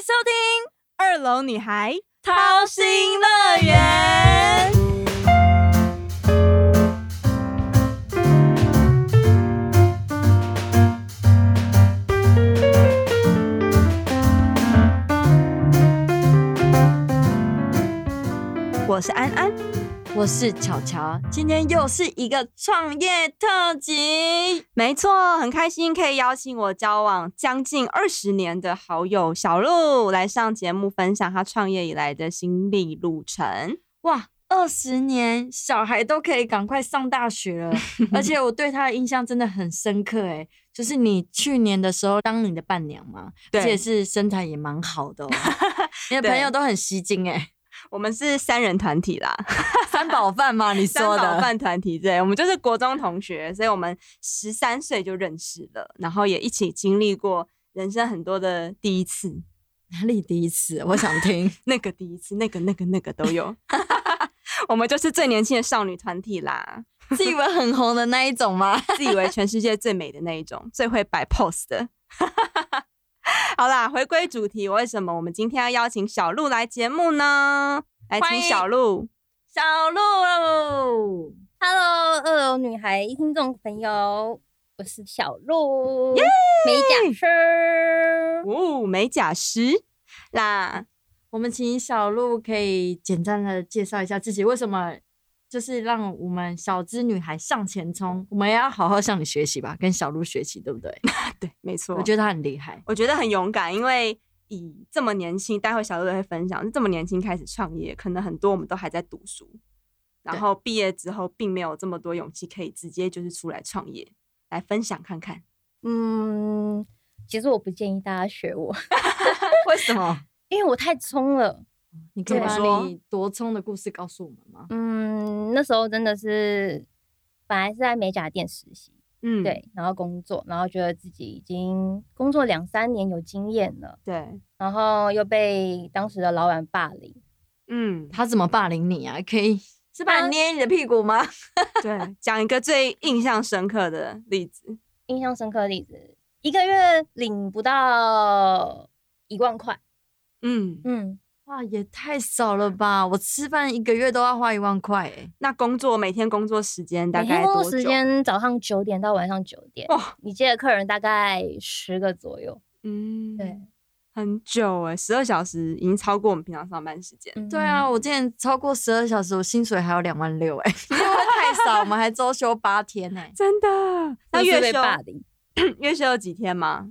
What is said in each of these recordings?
收听二楼女孩掏心乐园。我是安安，我是巧巧，今天又是一个创业特辑。没错，很开心可以邀请我交往将近二十年的好友小鹿来上节目，分享他创业以来的心历路程。哇，二十年，小孩都可以赶快上大学了，而且我对他的印象真的很深刻。哎，就是你去年的时候当你的伴娘嘛，而且是身材也蛮好的哦，你的朋友都很吸睛哎。我们是三人团体啦，三宝饭吗？你说的三宝饭团体，对，我们就是国中同学，所以我们十三岁就认识了，然后也一起经历过人生很多的第一次。哪里第一次？我想听 那个第一次，那个、那个、那个都有。我们就是最年轻的少女团体啦，自以为很红的那一种吗？自以为全世界最美的那一种，最会摆 pose 的。好啦，回归主题，为什么我们今天要邀请小鹿来节目呢？来，请小鹿，小鹿，Hello，二楼女孩听众朋友，我是小鹿，美甲师，哦，美甲师。那我们请小鹿可以简单的介绍一下自己，为什么？就是让我们小资女孩向前冲，我们也要好好向你学习吧，跟小鹿学习，对不对？对，没错。我觉得她很厉害，我觉得很勇敢，因为以这么年轻，待会小鹿也会分享，这么年轻开始创业，可能很多我们都还在读书，然后毕业之后并没有这么多勇气可以直接就是出来创业，来分享看看。嗯，其实我不建议大家学我，为什么？因为我太冲了。你可以把你多冲的故事告诉我们吗？嗯，那时候真的是本来是在美甲店实习，嗯，对，然后工作，然后觉得自己已经工作两三年有经验了，对，然后又被当时的老板霸凌，嗯，他怎么霸凌你啊？可以是把你捏你的屁股吗？对，讲一个最印象深刻的例子。印象深刻的例子，一个月领不到一万块，嗯嗯。哇，也太少了吧！我吃饭一个月都要花一万块哎。那工作每天工作时间大概多久？时间早上九点到晚上九点。哇，你接的客人大概十个左右。嗯，对，很久哎，十二小时已经超过我们平常上班时间。对啊，我之前超过十二小时，我薪水还有两万六哎，因为太少，我们还周休八天哎，真的。那月休 月休有几天吗？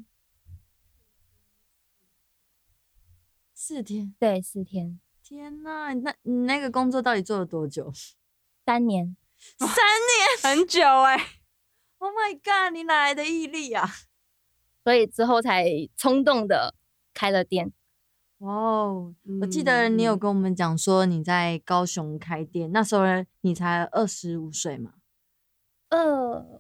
四天，对，四天。天呐，那你那个工作到底做了多久？三年，三年，很久哎。Oh my god，你哪来的毅力啊？所以之后才冲动的开了店。哇哦，我记得你有跟我们讲说你在高雄开店，那时候你才二十五岁嘛？二，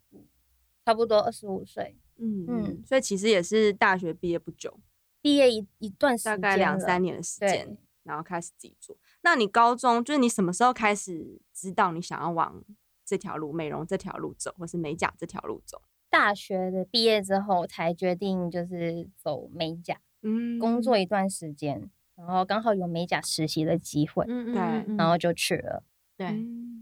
差不多二十五岁。嗯嗯，所以其实也是大学毕业不久。毕业一一段时间，大概两三年的时间，然后开始自己做。那你高中就是你什么时候开始知道你想要往这条路、美容这条路走，或是美甲这条路走？大学的毕业之后才决定就是走美甲，嗯，工作一段时间，然后刚好有美甲实习的机会，嗯对，然后就去了。对，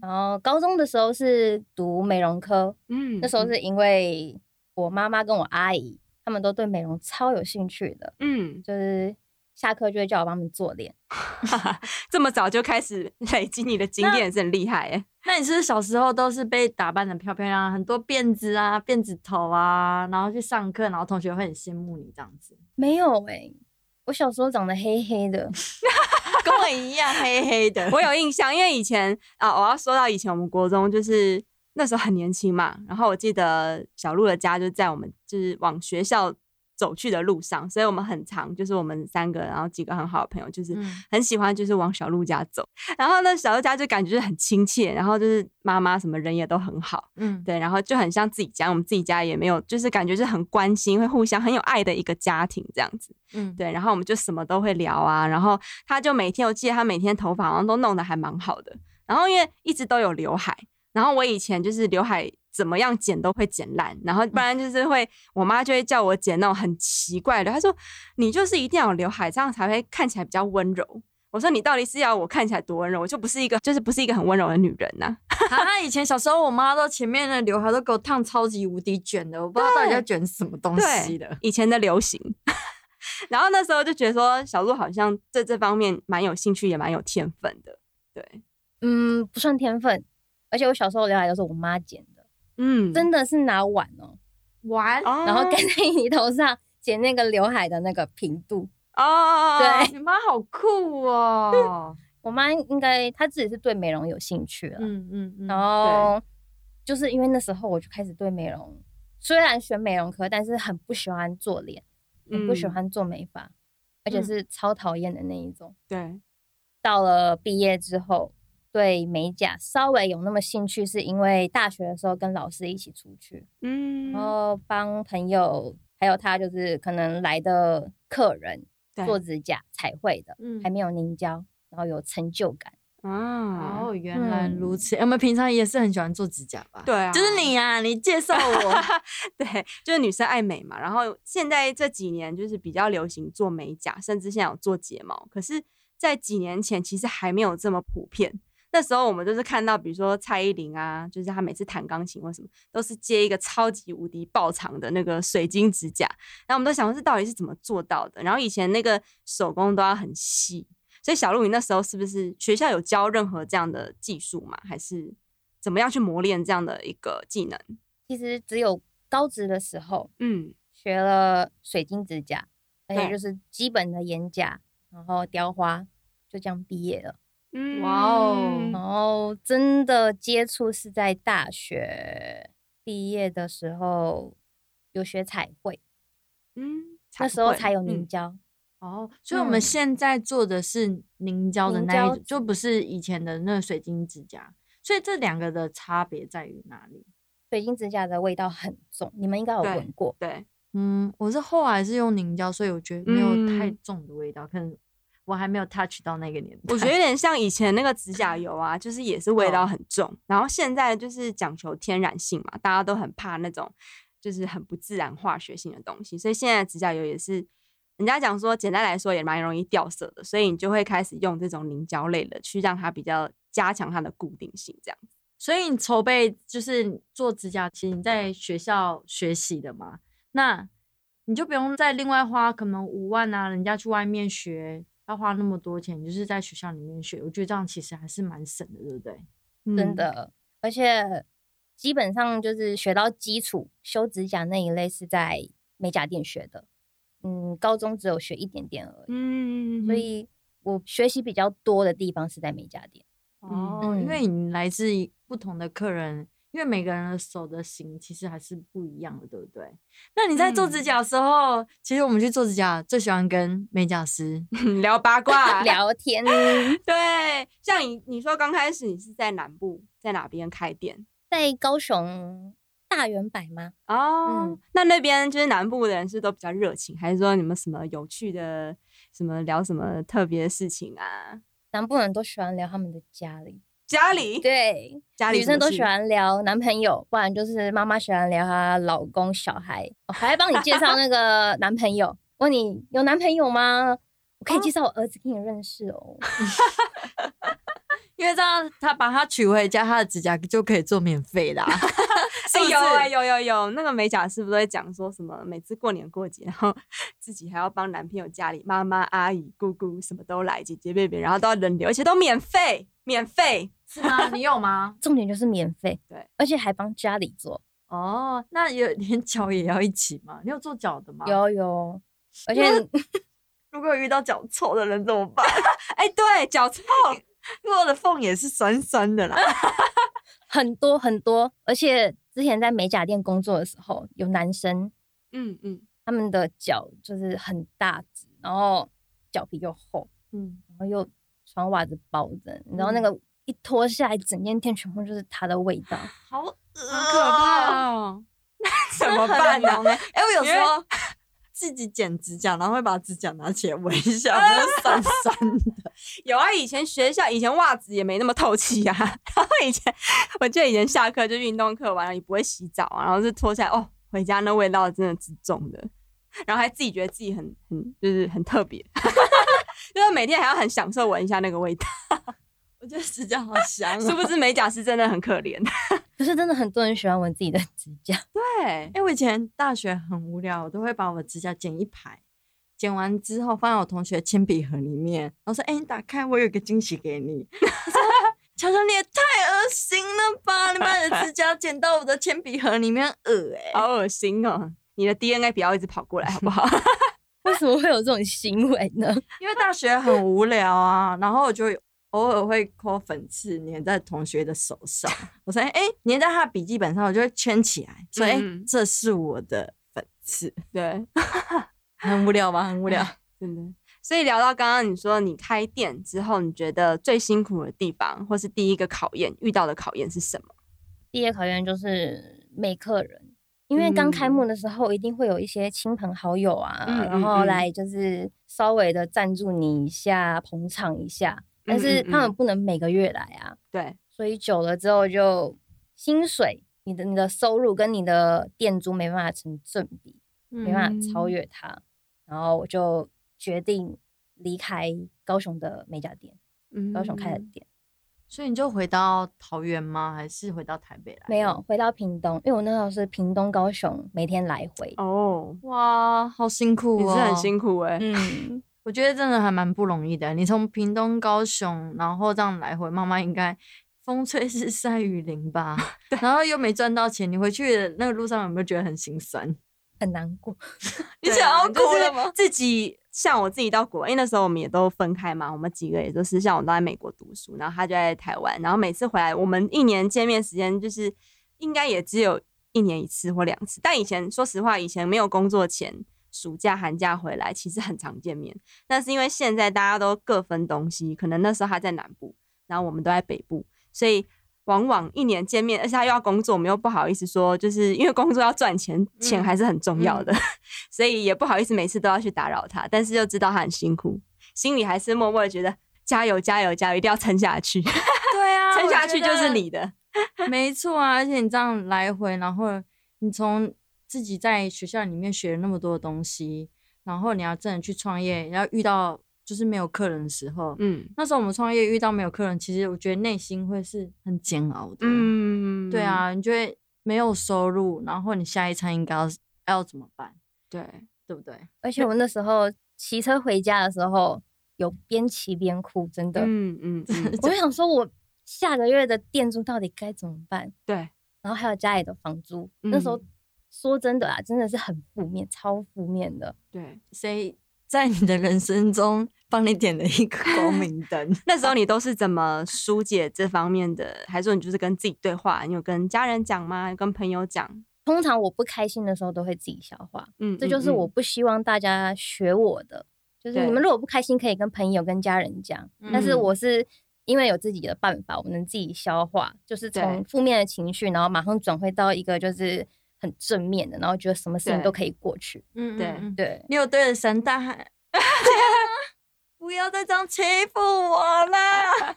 然后高中的时候是读美容科，嗯，那时候是因为我妈妈跟我阿姨。他们都对美容超有兴趣的，嗯，就是下课就会叫我帮他们做脸，这么早就开始 累积你的经验，是很厉害哎。那你是小时候都是被打扮的漂漂亮亮，很多辫子啊、辫子头啊，然后去上课，然后同学会很羡慕你这样子？没有哎，我小时候长得黑黑的，跟我一样黑黑的。我有印象，因为以前啊，我要说到以前我们国中就是。那时候很年轻嘛，然后我记得小鹿的家就在我们就是往学校走去的路上，所以我们很长就是我们三个，然后几个很好的朋友，就是很喜欢就是往小鹿家走。然后呢，小鹿家就感觉就是很亲切，然后就是妈妈什么人也都很好，嗯，对，然后就很像自己家。我们自己家也没有，就是感觉是很关心，会互相很有爱的一个家庭这样子，嗯，对。然后我们就什么都会聊啊，然后他就每天，我记得他每天头发好像都弄得还蛮好的，然后因为一直都有刘海。然后我以前就是刘海怎么样剪都会剪烂，然后不然就是会，我妈就会叫我剪那种很奇怪的。她说：“你就是一定要有刘海，这样才会看起来比较温柔。”我说：“你到底是要我看起来多温柔？我就不是一个，就是不是一个很温柔的女人呐。”啊，以前小时候，我妈都前面的刘海都给我烫超级无敌卷的，我不知道到底在卷什么东西的。以前的流行，然后那时候就觉得说，小鹿好像在这方面蛮有兴趣，也蛮有天分的。对，嗯，不算天分，而且我小时候刘海都是我妈剪的。嗯，真的是拿碗哦，碗，然后盖在你头上剪那个刘海的那个平度哦。对，你妈好酷哦。我妈应该她自己是对美容有兴趣了，嗯嗯嗯。然后就是因为那时候我就开始对美容，虽然选美容科，但是很不喜欢做脸，很不喜欢做美发，而且是超讨厌的那一种。对，到了毕业之后。对美甲稍微有那么兴趣，是因为大学的时候跟老师一起出去，嗯，然后帮朋友还有他就是可能来的客人做指甲彩绘的，嗯，还没有凝胶，然后有成就感啊。哦，原来如此。我们平常也是很喜欢做指甲吧？对啊，就是你啊，你介绍我。对，就是女生爱美嘛。然后现在这几年就是比较流行做美甲，甚至现在有做睫毛。可是，在几年前其实还没有这么普遍。那时候我们就是看到，比如说蔡依林啊，就是她每次弹钢琴或什么，都是接一个超级无敌爆长的那个水晶指甲。然后我们都想说，这到底是怎么做到的？然后以前那个手工都要很细，所以小鹿，你那时候是不是学校有教任何这样的技术嘛？还是怎么样去磨练这样的一个技能？其实只有高职的时候，嗯，学了水晶指甲，而且就是基本的眼甲，然后雕花，就这样毕业了。哇哦！然后真的接触是在大学毕业的时候有学彩绘，嗯，那时候才有凝胶。哦，所以我们现在做的是凝胶的那一种，就不是以前的那个水晶指甲。所以这两个的差别在于哪里？水晶指甲的味道很重，你们应该有闻过。对，嗯，我是后来是用凝胶，所以我觉得没有太重的味道，可能。我还没有 touch 到那个年代，我觉得有点像以前那个指甲油啊，就是也是味道很重。然后现在就是讲求天然性嘛，大家都很怕那种就是很不自然化学性的东西，所以现在指甲油也是人家讲说，简单来说也蛮容易掉色的，所以你就会开始用这种凝胶类的去让它比较加强它的固定性，这样子。所以你筹备就是做指甲，其实你在学校学习的嘛，那你就不用再另外花可能五万啊，人家去外面学。要花那么多钱，就是在学校里面学，我觉得这样其实还是蛮省的，对不对？真的，而且基本上就是学到基础，修指甲那一类是在美甲店学的。嗯，高中只有学一点点而已。嗯，所以我学习比较多的地方是在美甲店。哦，因为你来自不同的客人。因为每个人的手的型其实还是不一样的，对不对？那你在做指甲的时候，其实我们去做指甲最喜欢跟美甲师 聊八卦、聊天。对，像你你说刚开始你是在南部，在哪边开店？在高雄大圆百吗？哦，那那边就是南部的人是都比较热情，还是说你们什么有趣的、什么聊什么特别的事情啊？南部人都喜欢聊他们的家里。家里对，家里女生都喜欢聊男朋友，不然就是妈妈喜欢聊她老公、小孩，我还帮你介绍 那个男朋友。问你有男朋友吗？我可以介绍我儿子给你认识哦。因为这样，他把他娶回家，他的指甲就可以做免费的。有啊，有有有，那个美甲师不是会讲说什么？每次过年过节，然后自己还要帮男朋友家里妈妈、阿姨、姑姑什么都来，姐姐、妹妹，然后都要轮流，而且都免费，免费是吗？你有吗？重点就是免费，对，而且还帮家里做。哦，那有 连脚也要一起吗？你有做脚的吗？有有，而且 如果遇到脚臭的人怎么办？哎，对，脚臭。我的缝也是酸酸的啦，很多很多，而且之前在美甲店工作的时候，有男生，嗯嗯，他们的脚就是很大只，然后脚皮又厚，嗯，然后又穿袜子包着，然后那个一脱下来，整间店全部就是它的味道，好可怕哦！怎么办呢？哎，我有时候。自己剪指甲，然后会把指甲拿起来闻一下，不会酸酸的。有啊，以前学校以前袜子也没那么透气啊。然后以前我记得以前下课就运动课完了，也不会洗澡啊，然后就脱下来哦，回家那味道真的是重的，然后还自己觉得自己很很就是很特别，就是每天还要很享受闻一下那个味道。我觉得指甲好香，是不是美甲师真的很可怜？可是真的很多人喜欢闻自己的指甲。对，因为我以前大学很无聊，我都会把我的指甲剪一排，剪完之后放在我同学铅笔盒里面，然后说：“哎，你打开，我有个惊喜给你。”乔乔，你也太恶心了吧！你把你的指甲剪到我的铅笔盒里面，恶哎，好恶心哦！你的 DNA 不要一直跑过来好不好？为什么会有这种行为呢？因为大学很无聊啊，然后我就偶尔会抠粉刺粘在同学的手上。我说：“哎，粘在他的笔记本上，我就会圈起来，说：‘哎，这是我的粉刺。’ 对，很无聊吧？很无聊，真的。所以聊到刚刚你说你开店之后，你觉得最辛苦的地方，或是第一个考验遇到的考验是什么？第一个考验就是没客人，因为刚开幕的时候，一定会有一些亲朋好友啊，然后来就是稍微的赞助你一下，捧场一下。但是他们不能每个月来啊，对，所以久了之后就薪水，你的你的收入跟你的店租没办法成正比，没办法超越它，然后我就决定离开高雄的美甲店，高雄开的店，所以你就回到桃园吗？还是回到台北来？没有，回到屏东，因为我那时候是屏东高雄每天来回。哦，哇，好辛苦，也是很辛苦哎，嗯。我觉得真的还蛮不容易的。你从屏东、高雄，然后这样来回，妈妈应该风吹日晒雨淋吧？然后又没赚到钱，你回去的那个路上有没有觉得很心酸、很难过？你想要哭了吗？自己像我自己到国外，因为那时候我们也都分开嘛，我们几个也都是像我都在美国读书，然后他就在台湾，然后每次回来，我们一年见面时间就是应该也只有一年一次或两次。但以前说实话，以前没有工作前。暑假、寒假回来其实很常见面，但是因为现在大家都各分东西，可能那时候他在南部，然后我们都在北部，所以往往一年见面，而且他又要工作，我们又不好意思说，就是因为工作要赚钱，钱还是很重要的，所以也不好意思每次都要去打扰他，但是又知道他很辛苦，心里还是默默的觉得加油、加油、加油，一定要撑下去。对啊，撑下去就是你的，没错啊，而且你这样来回，然后你从。自己在学校里面学了那么多东西，然后你要真的去创业，然后遇到就是没有客人的时候，嗯，那时候我们创业遇到没有客人，其实我觉得内心会是很煎熬的，嗯，对啊，你就会没有收入，然后你下一餐应该要要怎么办？对，对不对？而且我那时候骑车回家的时候，有边骑边哭，真的，嗯嗯，我就想说，我下个月的店租到底该怎么办？对，然后还有家里的房租，那时候。说真的啊，真的是很负面，超负面的。对，所以在你的人生中帮你点了一个光 明灯。那时候你都是怎么疏解这方面的？还是说你就是跟自己对话？你有跟家人讲吗？跟朋友讲？通常我不开心的时候都会自己消化。嗯，这就是我不希望大家学我的。就是你们如果不开心，可以跟朋友、跟家人讲。但是我是因为有自己的办法，我能自己消化。就是从负面的情绪，然后马上转回到一个就是。很正面的，然后觉得什么事情都可以过去。嗯，对对。你有对着神大喊：“不要再这样欺负我了！”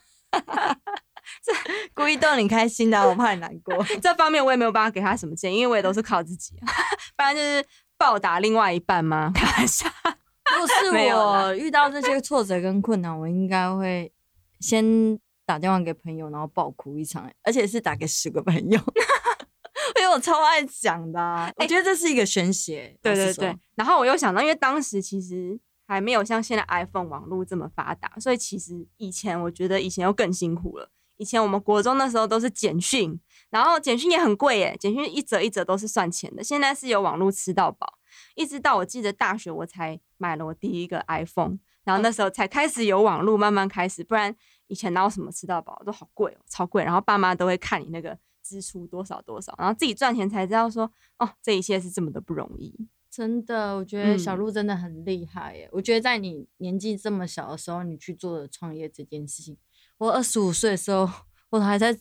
这故意逗你开心的，我怕你难过。这方面我也没有办法给他什么建议，因为我也都是靠自己。不然就是报答另外一半吗？开玩笑。如果是我遇到这些挫折跟困难，我应该会先打电话给朋友，然后爆哭一场，而且是打给十个朋友。因为我超爱讲的，我觉得这是一个宣泄。对对对，然后我又想到，因为当时其实还没有像现在 iPhone 网络这么发达，所以其实以前我觉得以前又更辛苦了。以前我们国中那时候都是简讯，然后简讯也很贵耶，简讯一折一折都是算钱的。现在是有网络吃到饱，一直到我记得大学我才买了我第一个 iPhone，然后那时候才开始有网络，慢慢开始，不然以前哪有什么吃到饱，都好贵哦，超贵。然后爸妈都会看你那个。支出多少多少，然后自己赚钱才知道说哦，这一切是这么的不容易。真的，我觉得小鹿真的很厉害耶。我觉得在你年纪这么小的时候，你去做了创业这件事情。我二十五岁的时候，我还在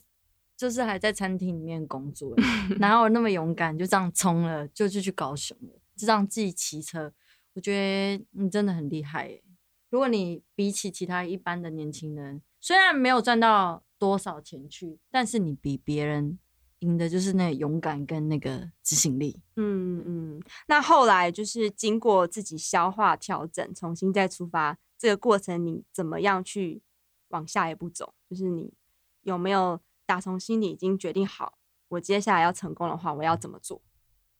就是还在餐厅里面工作，哪有那么勇敢就这样冲了，就就去高雄了，就这样自己骑车我觉得你真的很厉害耶。如果你比起其他一般的年轻人，虽然没有赚到多少钱去，但是你比别人赢的就是那勇敢跟那个执行力。嗯嗯。那后来就是经过自己消化调整，重新再出发，这个过程你怎么样去往下一步走？就是你有没有打从心里已经决定好，我接下来要成功的话，我要怎么做？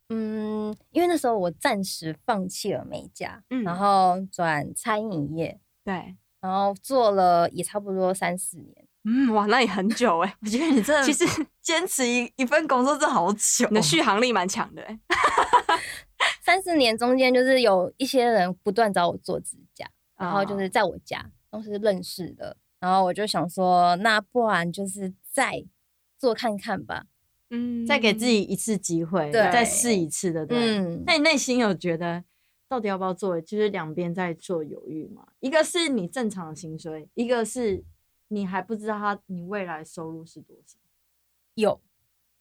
嗯，因为那时候我暂时放弃了美甲，嗯，然后转餐饮业，对，然后做了也差不多三四年，嗯，哇，那也很久哎，我觉得你这其实 坚持一一份工作真的好久，你的续航力蛮强的哎，三四年中间就是有一些人不断找我做指甲，然后就是在我家都是认识的，然后我就想说，那不然就是再做看看吧。嗯，再给自己一次机会，再试一次的，对。那你内心有觉得到底要不要做？就是两边在做犹豫嘛。一个是你正常的薪水，一个是你还不知道他你未来收入是多少。有，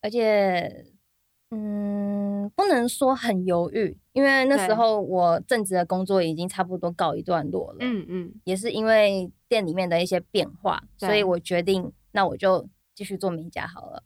而且，嗯，不能说很犹豫，因为那时候我正职的工作已经差不多告一段落了。嗯嗯，也是因为店里面的一些变化，所以我决定，那我就继续做美甲好了。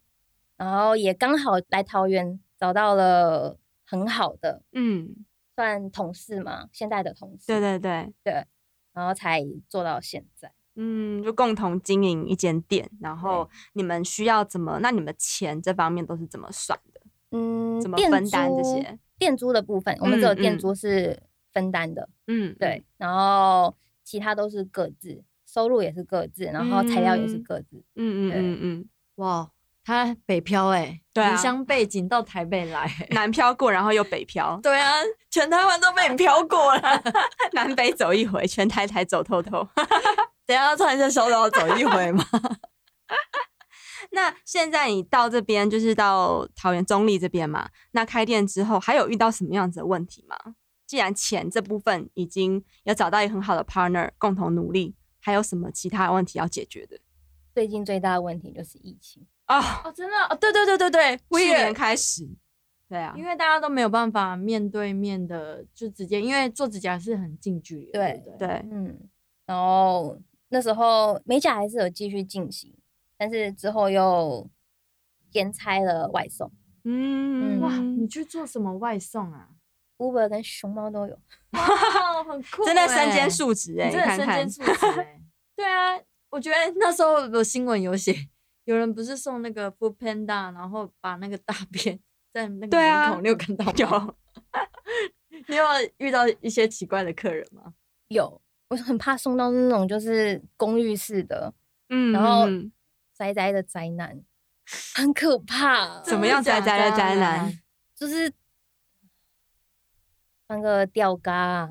然后也刚好来桃园找到了很好的，嗯，算同事嘛，现在的同事，对对对对，然后才做到现在，嗯，就共同经营一间店，然后你们需要怎么？那你们钱这方面都是怎么算的？嗯，怎么分担这些店租的部分？我们只有店租是分担的，嗯，对，然后其他都是各自收入也是各自，然后材料也是各自，嗯嗯嗯嗯，哇。他北漂哎，离乡背景到台北来，南漂过，然后又北漂，对啊，全台湾都被你漂过了，南北走一回，全台台走透透。等下穿一下小岛走一回吗？那现在你到这边就是到桃园中立这边嘛？那开店之后还有遇到什么样子的问题吗？既然钱这部分已经有找到一个很好的 partner 共同努力，还有什么其他问题要解决的？最近最大的问题就是疫情。啊。哦，真的？哦，对对对对对，去年开始，对啊，因为大家都没有办法面对面的，就直接，因为做指甲是很近距离，对对对，嗯，然后那时候美甲还是有继续进行，但是之后又兼差了外送，嗯哇，你去做什么外送啊？Uber 跟熊猫都有，哇，很酷，真的身兼数职哎，真的身兼数职哎，对啊，我觉得那时候的新闻有写。有人不是送那个 Food Panda，然后把那个大便 在那个门口，你有看到吗？你有遇到一些奇怪的客人吗？有，我很怕送到那种就是公寓式的，嗯，然后宅宅的宅男，很可怕。怎么样宅宅的宅男？就是放个吊嘎，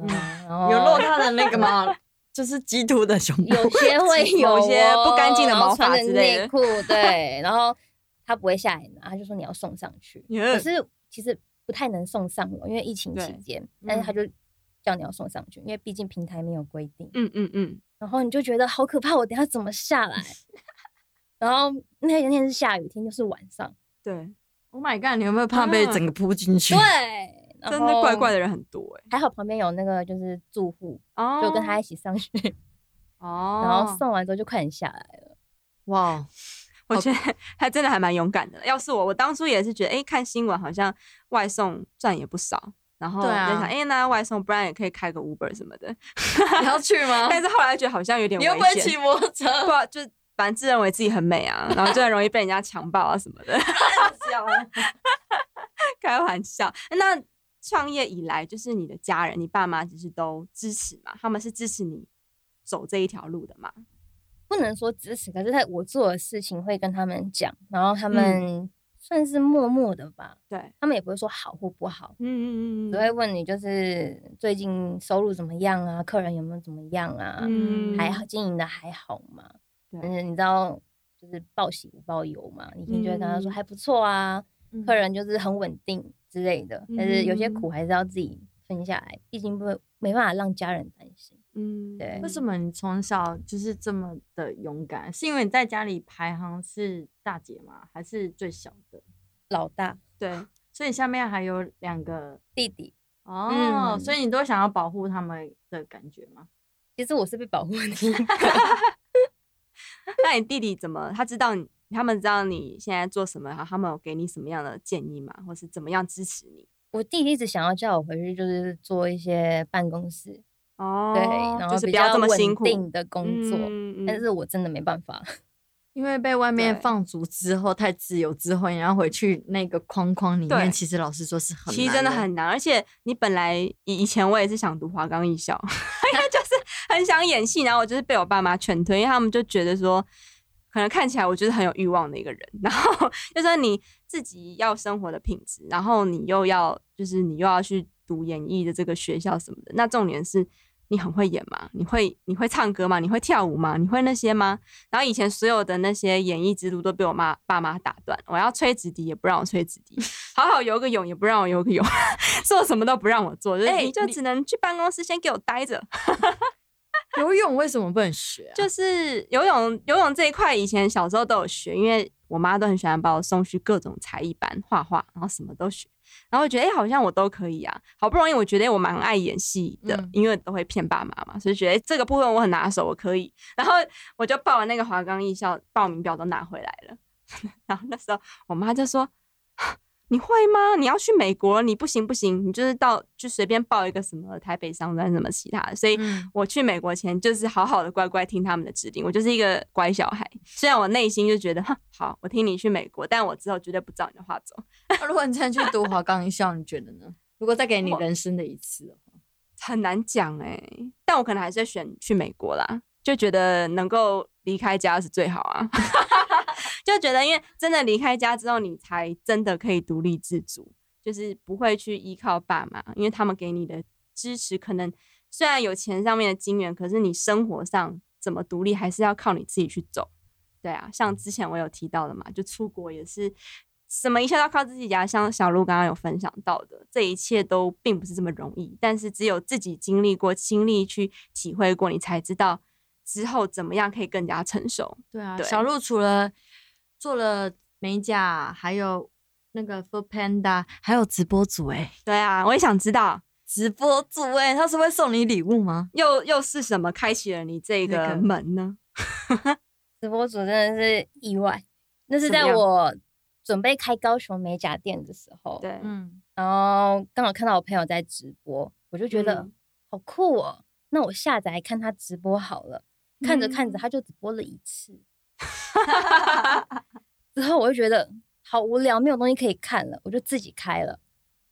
然后有露他的那个吗？就是基督的胸有些 会有一些不干净的毛发之类的内裤，对，然后他不会下来拿，他就说你要送上去。可是其实不太能送上楼，因为疫情期间，但是他就叫你要送上去，因为毕竟平台没有规定。嗯嗯嗯。然后你就觉得好可怕，我等下怎么下来？然后那天天是下雨天，就是晚上。对，Oh my god！你有没有怕被整个扑进去？对。真的怪怪的人很多哎，还好旁边有那个就是住户，就跟他一起上学，哦，然后送完之后就快点下来了。哇，我觉得他真的还蛮勇敢的。要是我，我当初也是觉得，哎，看新闻好像外送赚也不少，然后就想，哎，那外送不然也可以开个 Uber 什么的，你要去吗？但是后来觉得好像有点危险，你又不会骑摩托车？不，就反正自认为自己很美啊，然后就很容易被人家强暴啊什么的。开玩笑，那。创业以来，就是你的家人，你爸妈其实都支持嘛？他们是支持你走这一条路的嘛？不能说支持，可是他我做的事情会跟他们讲，然后他们算是默默的吧。对，他们也不会说好或不好。嗯嗯嗯只会问你就是最近收入怎么样啊？客人有没有怎么样啊？嗯，还好经营的还好吗？嗯，你知道就是报喜不报忧嘛？你听就会跟他说还不错啊，客人就是很稳定。之类的，但是有些苦还是要自己分下来，毕竟不没办法让家人担心。嗯，对。为什么你从小就是这么的勇敢？是因为你在家里排行是大姐吗？还是最小的？老大。对，所以下面还有两个弟弟。哦，所以你都想要保护他们的感觉吗？其实我是被保护的。那你弟弟怎么？他知道你，他们知道你现在做什么，然后他们有给你什么样的建议吗？或是怎么样支持你？我弟弟一直想要叫我回去，就是做一些办公室哦，对，然后比较这么稳定的工作嗯，但是我真的没办法。因为被外面放逐之后太自由之后，你要回去那个框框里面，其实老实说是很，其实真的很难。而且你本来以以前我也是想读华冈艺校，因为就是很想演戏，然后我就是被我爸妈劝退，因为他们就觉得说，可能看起来我就是很有欲望的一个人，然后就说你自己要生活的品质，然后你又要就是你又要去读演艺的这个学校什么的，那重点是。你很会演吗？你会你会唱歌吗？你会跳舞吗？你会那些吗？然后以前所有的那些演艺之路都被我妈爸妈打断。我要吹直笛也不让我吹直笛，好好游个泳也不让我游个泳，做什么都不让我做，就是你就只能去办公室先给我待着。游泳为什么不能学？就 是游泳游泳这一块，以前小时候都有学，因为我妈都很喜欢把我送去各种才艺班，画画，然后什么都学。然后觉得哎，好像我都可以啊，好不容易我觉得我蛮爱演戏的，因为都会骗爸妈嘛，所以觉得这个部分我很拿手，我可以。然后我就报了那个华冈艺校报名表都拿回来了，然后那时候我妈就说。你会吗？你要去美国？你不行不行，你就是到就随便报一个什么台北商专什么其他的。所以我去美国前就是好好的乖乖听他们的指令，我就是一个乖小孩。虽然我内心就觉得，好，我听你去美国，但我之后绝对不照你的话走。如果你再去读华冈艺校，你觉得呢？如果再给你人生的一次的话，很难讲哎。但我可能还是选去美国啦，就觉得能够离开家是最好啊。就觉得，因为真的离开家之后，你才真的可以独立自主，就是不会去依靠爸妈，因为他们给你的支持，可能虽然有钱上面的金源，可是你生活上怎么独立，还是要靠你自己去走。对啊，像之前我有提到的嘛，就出国也是什么一切都要靠自己家，像小鹿刚刚有分享到的，这一切都并不是这么容易，但是只有自己经历过、经历去体会过，你才知道之后怎么样可以更加成熟。对啊，小鹿除了做了美甲，还有那个 Food Panda，还有直播组哎，对啊，我也想知道直播组哎，他是会送你礼物吗？又又是什么开启了你这个门呢？直播组真的是意外，那是在我准备开高雄美甲店的时候，对，嗯，然后刚好看到我朋友在直播，我就觉得好酷哦，那我下载看他直播好了，看着看着他就只播了一次。之后我就觉得好无聊，没有东西可以看了，我就自己开了。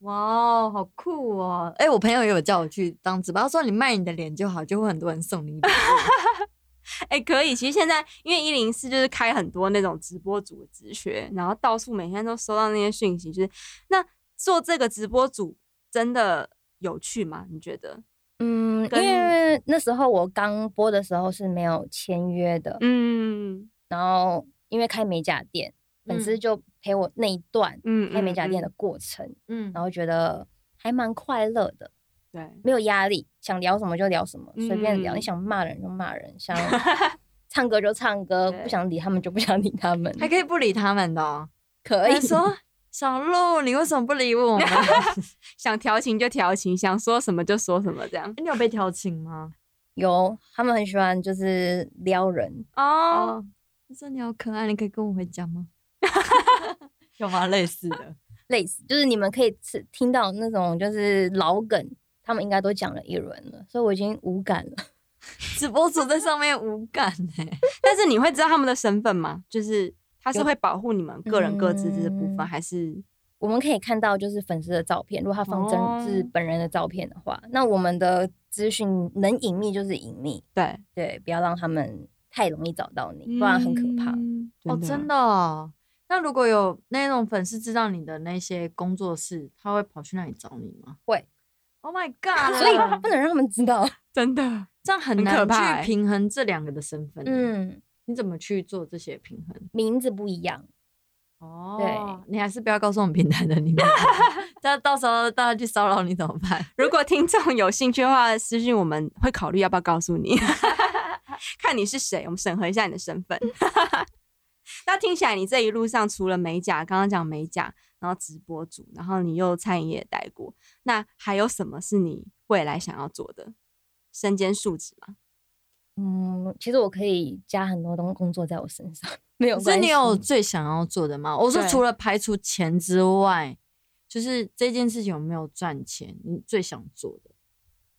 哇，好酷哦！哎，我朋友也有叫我去当直播，他说你卖你的脸就好，就会很多人送你。哎，可以。其实现在因为一零四就是开很多那种直播组的直学，然后到处每天都收到那些讯息，就是那做这个直播组真的有趣吗？你觉得？嗯，因为那时候我刚播的时候是没有签约的，嗯，然后因为开美甲店，粉丝就陪我那一段，嗯，开美甲店的过程，嗯，然后觉得还蛮快乐的，对，没有压力，想聊什么就聊什么，随便聊，你想骂人就骂人，想 唱歌就唱歌，不想理他们就不想理他们，还可以不理他们的，可以说。小鹿，你为什么不理我？想调情就调情，想说什么就说什么，这样。你有被调情吗？有，他们很喜欢就是撩人哦。我说你好可爱，你可以跟我回家吗？有吗？类似的，类似，就是你们可以听到那种就是老梗，他们应该都讲了一轮了，所以我已经无感了。直播主在上面无感哎，但是你会知道他们的身份吗？就是。他是会保护你们个人各自这部分，还是我们可以看到就是粉丝的照片？如果他放真是本人的照片的话，那我们的资讯能隐秘就是隐秘，对对，不要让他们太容易找到你，不然很可怕。哦，真的。那如果有那种粉丝知道你的那些工作室，他会跑去那里找你吗？会。Oh my god！所以不能让他们知道，真的，这样很难去平衡这两个的身份。嗯。你怎么去做这些平衡？名字不一样哦。对，你还是不要告诉我们平台的你们，那到时候大家去骚扰你怎么办？如果听众有兴趣的话，私信我们会考虑要不要告诉你，看你是谁，我们审核一下你的身份。那听起来你这一路上除了美甲，刚刚讲美甲，然后直播主，然后你又餐饮业待过，那还有什么是你未来想要做的？身兼数职吗？嗯，其实我可以加很多东工作在我身上，没有关系。你有最想要做的吗？我说除了排除钱之外，就是这件事情有没有赚钱？你最想做的，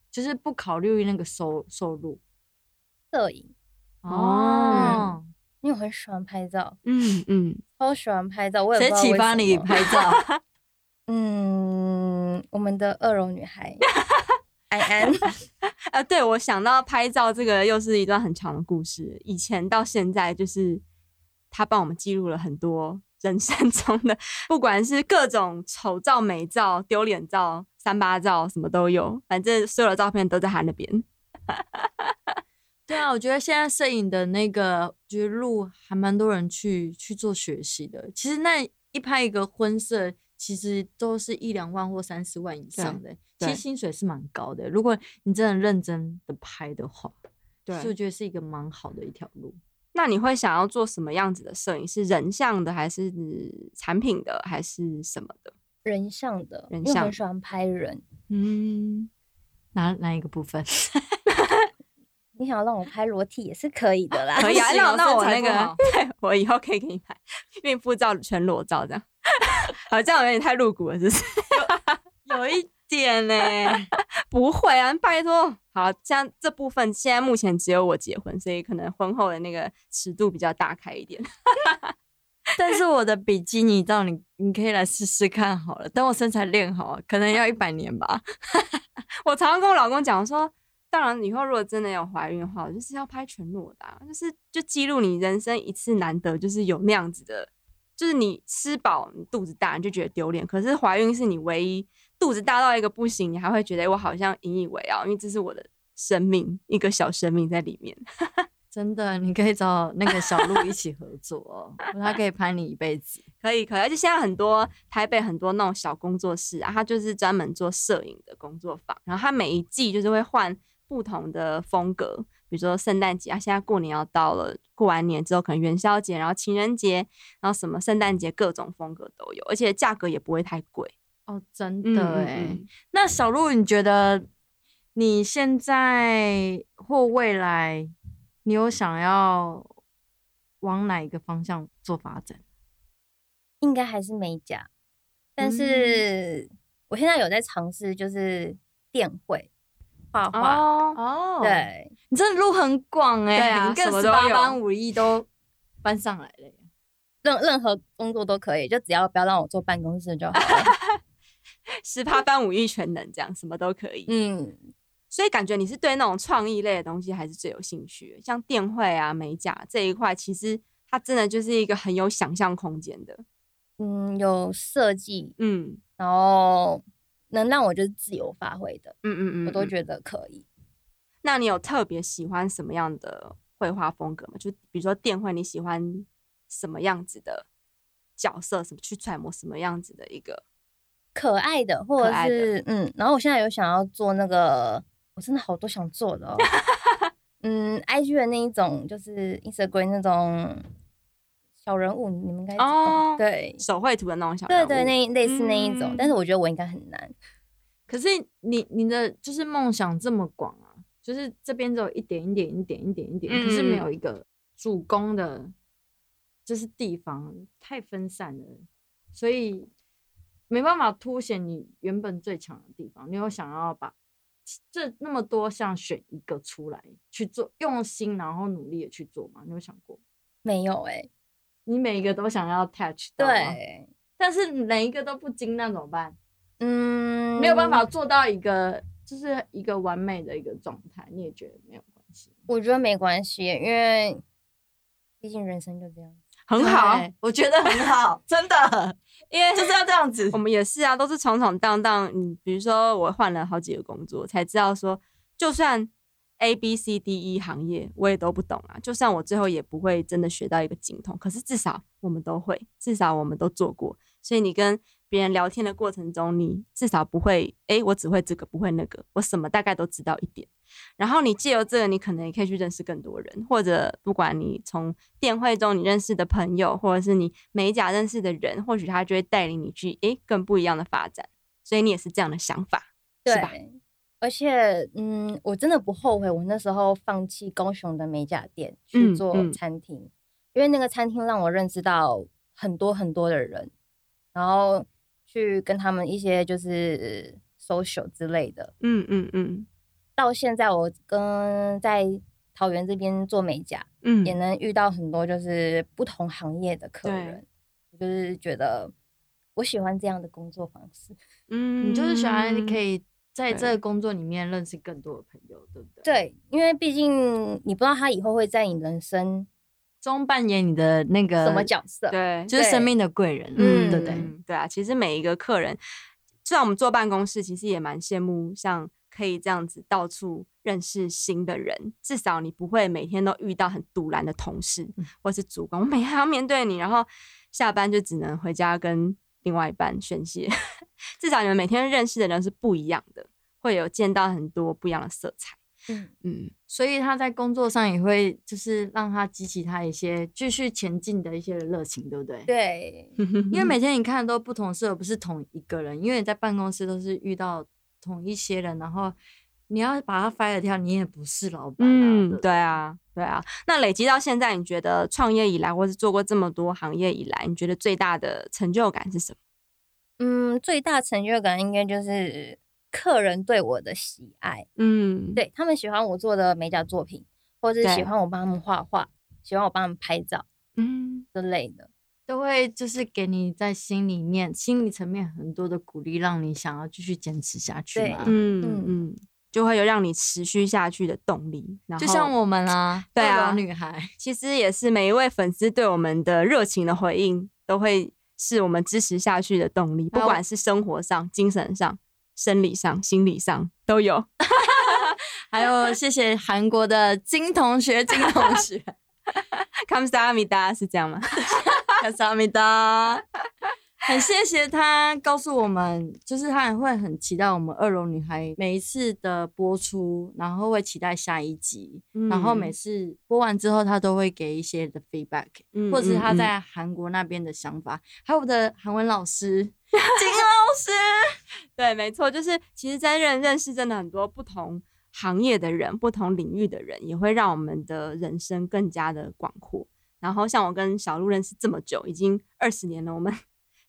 就是不考虑那个收收入。摄影哦，因为我很喜欢拍照，嗯嗯，超喜欢拍照。我谁启发你拍照？嗯，我们的二楼女孩。安安，啊，对我想到拍照这个又是一段很长的故事。以前到现在，就是他帮我们记录了很多人生 中的，不管是各种丑照、美照、丢脸照、三八照，什么都有。反正所有的照片都在他那边。对啊，我觉得现在摄影的那个就是路还蛮多人去去做学习的。其实那一拍一个婚摄，其实都是一两万或三四万以上的。其实薪水是蛮高的，如果你真的认真的拍的话，对，所以我觉得是一个蛮好的一条路。那你会想要做什么样子的摄影？是人像的，还是产品的，还是什么的？人像的，人像很喜欢拍人。嗯，哪哪一个部分？你想要让我拍裸体也是可以的啦。可以啊，那那我那个，我以后可以给你拍孕妇照、全裸照这样。好，这样有点太露骨了，是不是？有一。点呢？不会啊，拜托。好，像这部分现在目前只有我结婚，所以可能婚后的那个尺度比较大开一点。但是我的比基尼照，你你可以来试试看好了。等我身材练好，可能要一百年吧。我常常跟我老公讲说，当然以后如果真的有怀孕的话，我就是要拍全裸的，就是就记录你人生一次难得，就是有那样子的，就是你吃饱你肚子大你就觉得丢脸，可是怀孕是你唯一。肚子大到一个不行，你还会觉得我好像引以为傲，因为这是我的生命，一个小生命在里面。真的，你可以找那个小鹿一起合作，哦他可以拍你一辈子。可以，可以。而且现在很多台北很多那种小工作室啊，他就是专门做摄影的工作坊，然后他每一季就是会换不同的风格，比如说圣诞节啊，现在过年要到了，过完年之后可能元宵节，然后情人节，然后什么圣诞节各种风格都有，而且价格也不会太贵。哦，真的哎。那小鹿，你觉得你现在或未来，你有想要往哪一个方向做发展？应该还是美甲，但是我现在有在尝试，就是电绘画画。哦，对你真的路很广哎，对啊，什么八般武艺都搬上来了。任任何工作都可以，就只要不要让我坐办公室就好了。十八般武艺全能，这样什么都可以。嗯，所以感觉你是对那种创意类的东西还是最有兴趣。像电绘啊、美甲这一块，其实它真的就是一个很有想象空间的。嗯，有设计，嗯，然后能让我就是自由发挥的，嗯嗯嗯，我都觉得可以。那你有特别喜欢什么样的绘画风格吗？就比如说电绘，你喜欢什么样子的角色？什么去揣摩什么样子的一个？可爱的，或者是嗯，然后我现在有想要做那个，我真的好多想做的哦。嗯，IG 的那一种，就是 Instagram 那种小人物，你们应该哦，对，手绘图的那种小人物，对对，那类似那一种，但是我觉得我应该很难。可是你你的就是梦想这么广啊，就是这边只有一点一点一点一点一点，可是没有一个主攻的，就是地方太分散了，所以。没办法凸显你原本最强的地方。你有想要把这那么多项选一个出来去做，用心然后努力的去做吗？你有想过？没有哎，你每一个都想要 touch 到对，但是每一个都不精，那怎么办？嗯，没有办法做到一个就是一个完美的一个状态，你也觉得没有关系？我觉得没关系，因为毕竟人生就这样。很好，我觉得很好，真的，因为就是要这样子。我们也是啊，都是闯闯荡荡。嗯，比如说我换了好几个工作，才知道说，就算 A B C D E 行业我也都不懂啊。就算我最后也不会真的学到一个精通，可是至少我们都会，至少我们都做过。所以你跟别人聊天的过程中，你至少不会，哎，我只会这个，不会那个，我什么大概都知道一点。然后你借由这个，你可能也可以去认识更多人，或者不管你从电会中你认识的朋友，或者是你美甲认识的人，或许他就会带领你去，哎，更不一样的发展。所以你也是这样的想法，是吧？而且，嗯，我真的不后悔我那时候放弃高雄的美甲店去做餐厅，因为那个餐厅让我认识到很多很多的人，然后。去跟他们一些就是 social 之类的，嗯嗯嗯。到现在我跟在桃园这边做美甲，嗯，也能遇到很多就是不同行业的客人，就是觉得我喜欢这样的工作方式。嗯，你就是喜欢你可以在这个工作里面认识更多的朋友，对不对？对，因为毕竟你不知道他以后会在你人生。中扮演你的那个什么角色？对，就是生命的贵人，嗯，对对对啊。其实每一个客人，虽然我们坐办公室，其实也蛮羡慕，像可以这样子到处认识新的人。至少你不会每天都遇到很堵然的同事或是主管，我每天要面对你，然后下班就只能回家跟另外一半宣泄。至少你们每天认识的人是不一样的，会有见到很多不一样的色彩。嗯嗯，所以他在工作上也会就是让他激起他一些继续前进的一些热情，对不对？对，因为每天你看都不同事，而不是同一个人。因为你在办公室都是遇到同一些人，然后你要把它 fire 掉，你也不是老板。嗯，对啊，对啊。那累积到现在，你觉得创业以来，或是做过这么多行业以来，你觉得最大的成就感是什么？嗯，最大成就感应该就是。客人对我的喜爱，嗯，对他们喜欢我做的美甲作品，或者是喜欢我帮他们画画，喜欢我帮他们拍照，嗯，之类的，都会就是给你在心里面、心理层面很多的鼓励，让你想要继续坚持下去嘛，嗯嗯嗯，就会有让你持续下去的动力。就像我们啊，对啊，女孩其实也是每一位粉丝对我们的热情的回应，都会是我们支持下去的动力，不管是生活上、精神上。生理上、心理上都有，还有谢谢韩国的金同学、金同学，감사합니다是这样吗？감사합니다 很谢谢他告诉我们，就是他也会很期待我们二楼女孩每一次的播出，然后会期待下一集，然后每次播完之后，他都会给一些的 feedback，或者是他在韩国那边的想法。还有我的韩文老师金老师，对，没错，就是其实，在认认识真的很多不同行业的人、不同领域的人，也会让我们的人生更加的广阔。然后，像我跟小鹿认识这么久，已经二十年了，我们。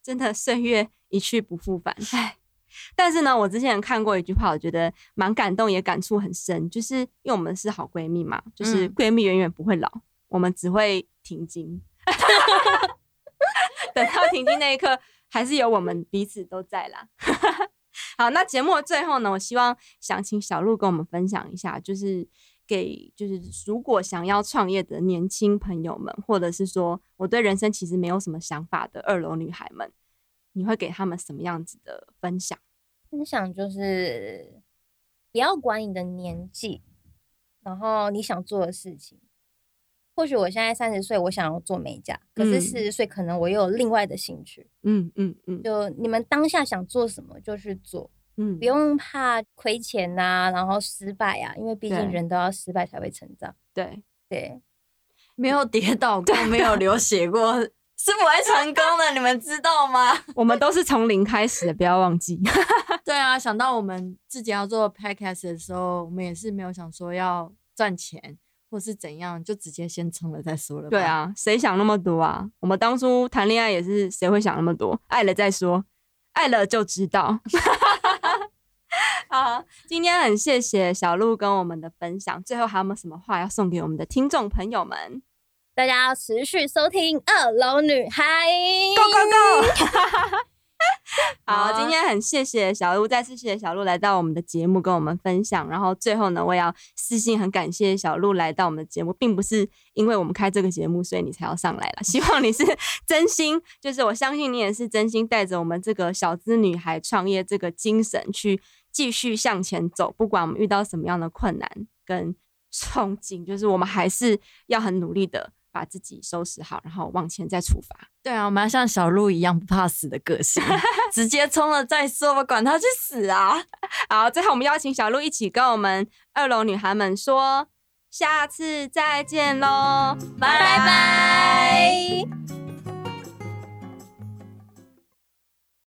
真的岁月一去不复返，唉。但是呢，我之前看过一句话，我觉得蛮感动，也感触很深。就是因为我们是好闺蜜嘛，就是闺蜜永远不会老，我们只会停经。等到停经那一刻，还是有我们彼此都在啦。好，那节目的最后呢，我希望想请小鹿跟我们分享一下，就是给就是如果想要创业的年轻朋友们，或者是说我对人生其实没有什么想法的二楼女孩们。你会给他们什么样子的分享？分享就是不要管你的年纪，然后你想做的事情。或许我现在三十岁，我想要做美甲，可是四十岁可能我又有另外的兴趣。嗯嗯嗯，就你们当下想做什么就去做，嗯，不用怕亏钱呐，然后失败啊，因为毕竟人都要失败才会成长。对对，没有跌倒过，没有流血过。是不会成功的，你们知道吗？我们都是从零开始的，不要忘记。对啊，想到我们自己要做 podcast 的时候，我们也是没有想说要赚钱或是怎样，就直接先冲了再说了。对啊，谁想那么多啊？我们当初谈恋爱也是，谁会想那么多？爱了再说，爱了就知道。好，今天很谢谢小鹿跟我们的分享。最后还有没有什么话要送给我们的听众朋友们？大家要持续收听《二楼女孩》，Go Go Go！好，今天很谢谢小鹿，再次谢谢小鹿来到我们的节目跟我们分享。然后最后呢，我也要私信很感谢小鹿来到我们的节目，并不是因为我们开这个节目所以你才要上来了。希望你是真心，就是我相信你也是真心带着我们这个小资女孩创业这个精神去继续向前走，不管我们遇到什么样的困难跟憧憬，就是我们还是要很努力的。把自己收拾好，然后往前再出发。对啊，我们要像小鹿一样不怕死的个性，直接冲了再说，管他去死啊！好，最后我们邀请小鹿一起跟我们二楼女孩们说，下次再见喽，拜拜。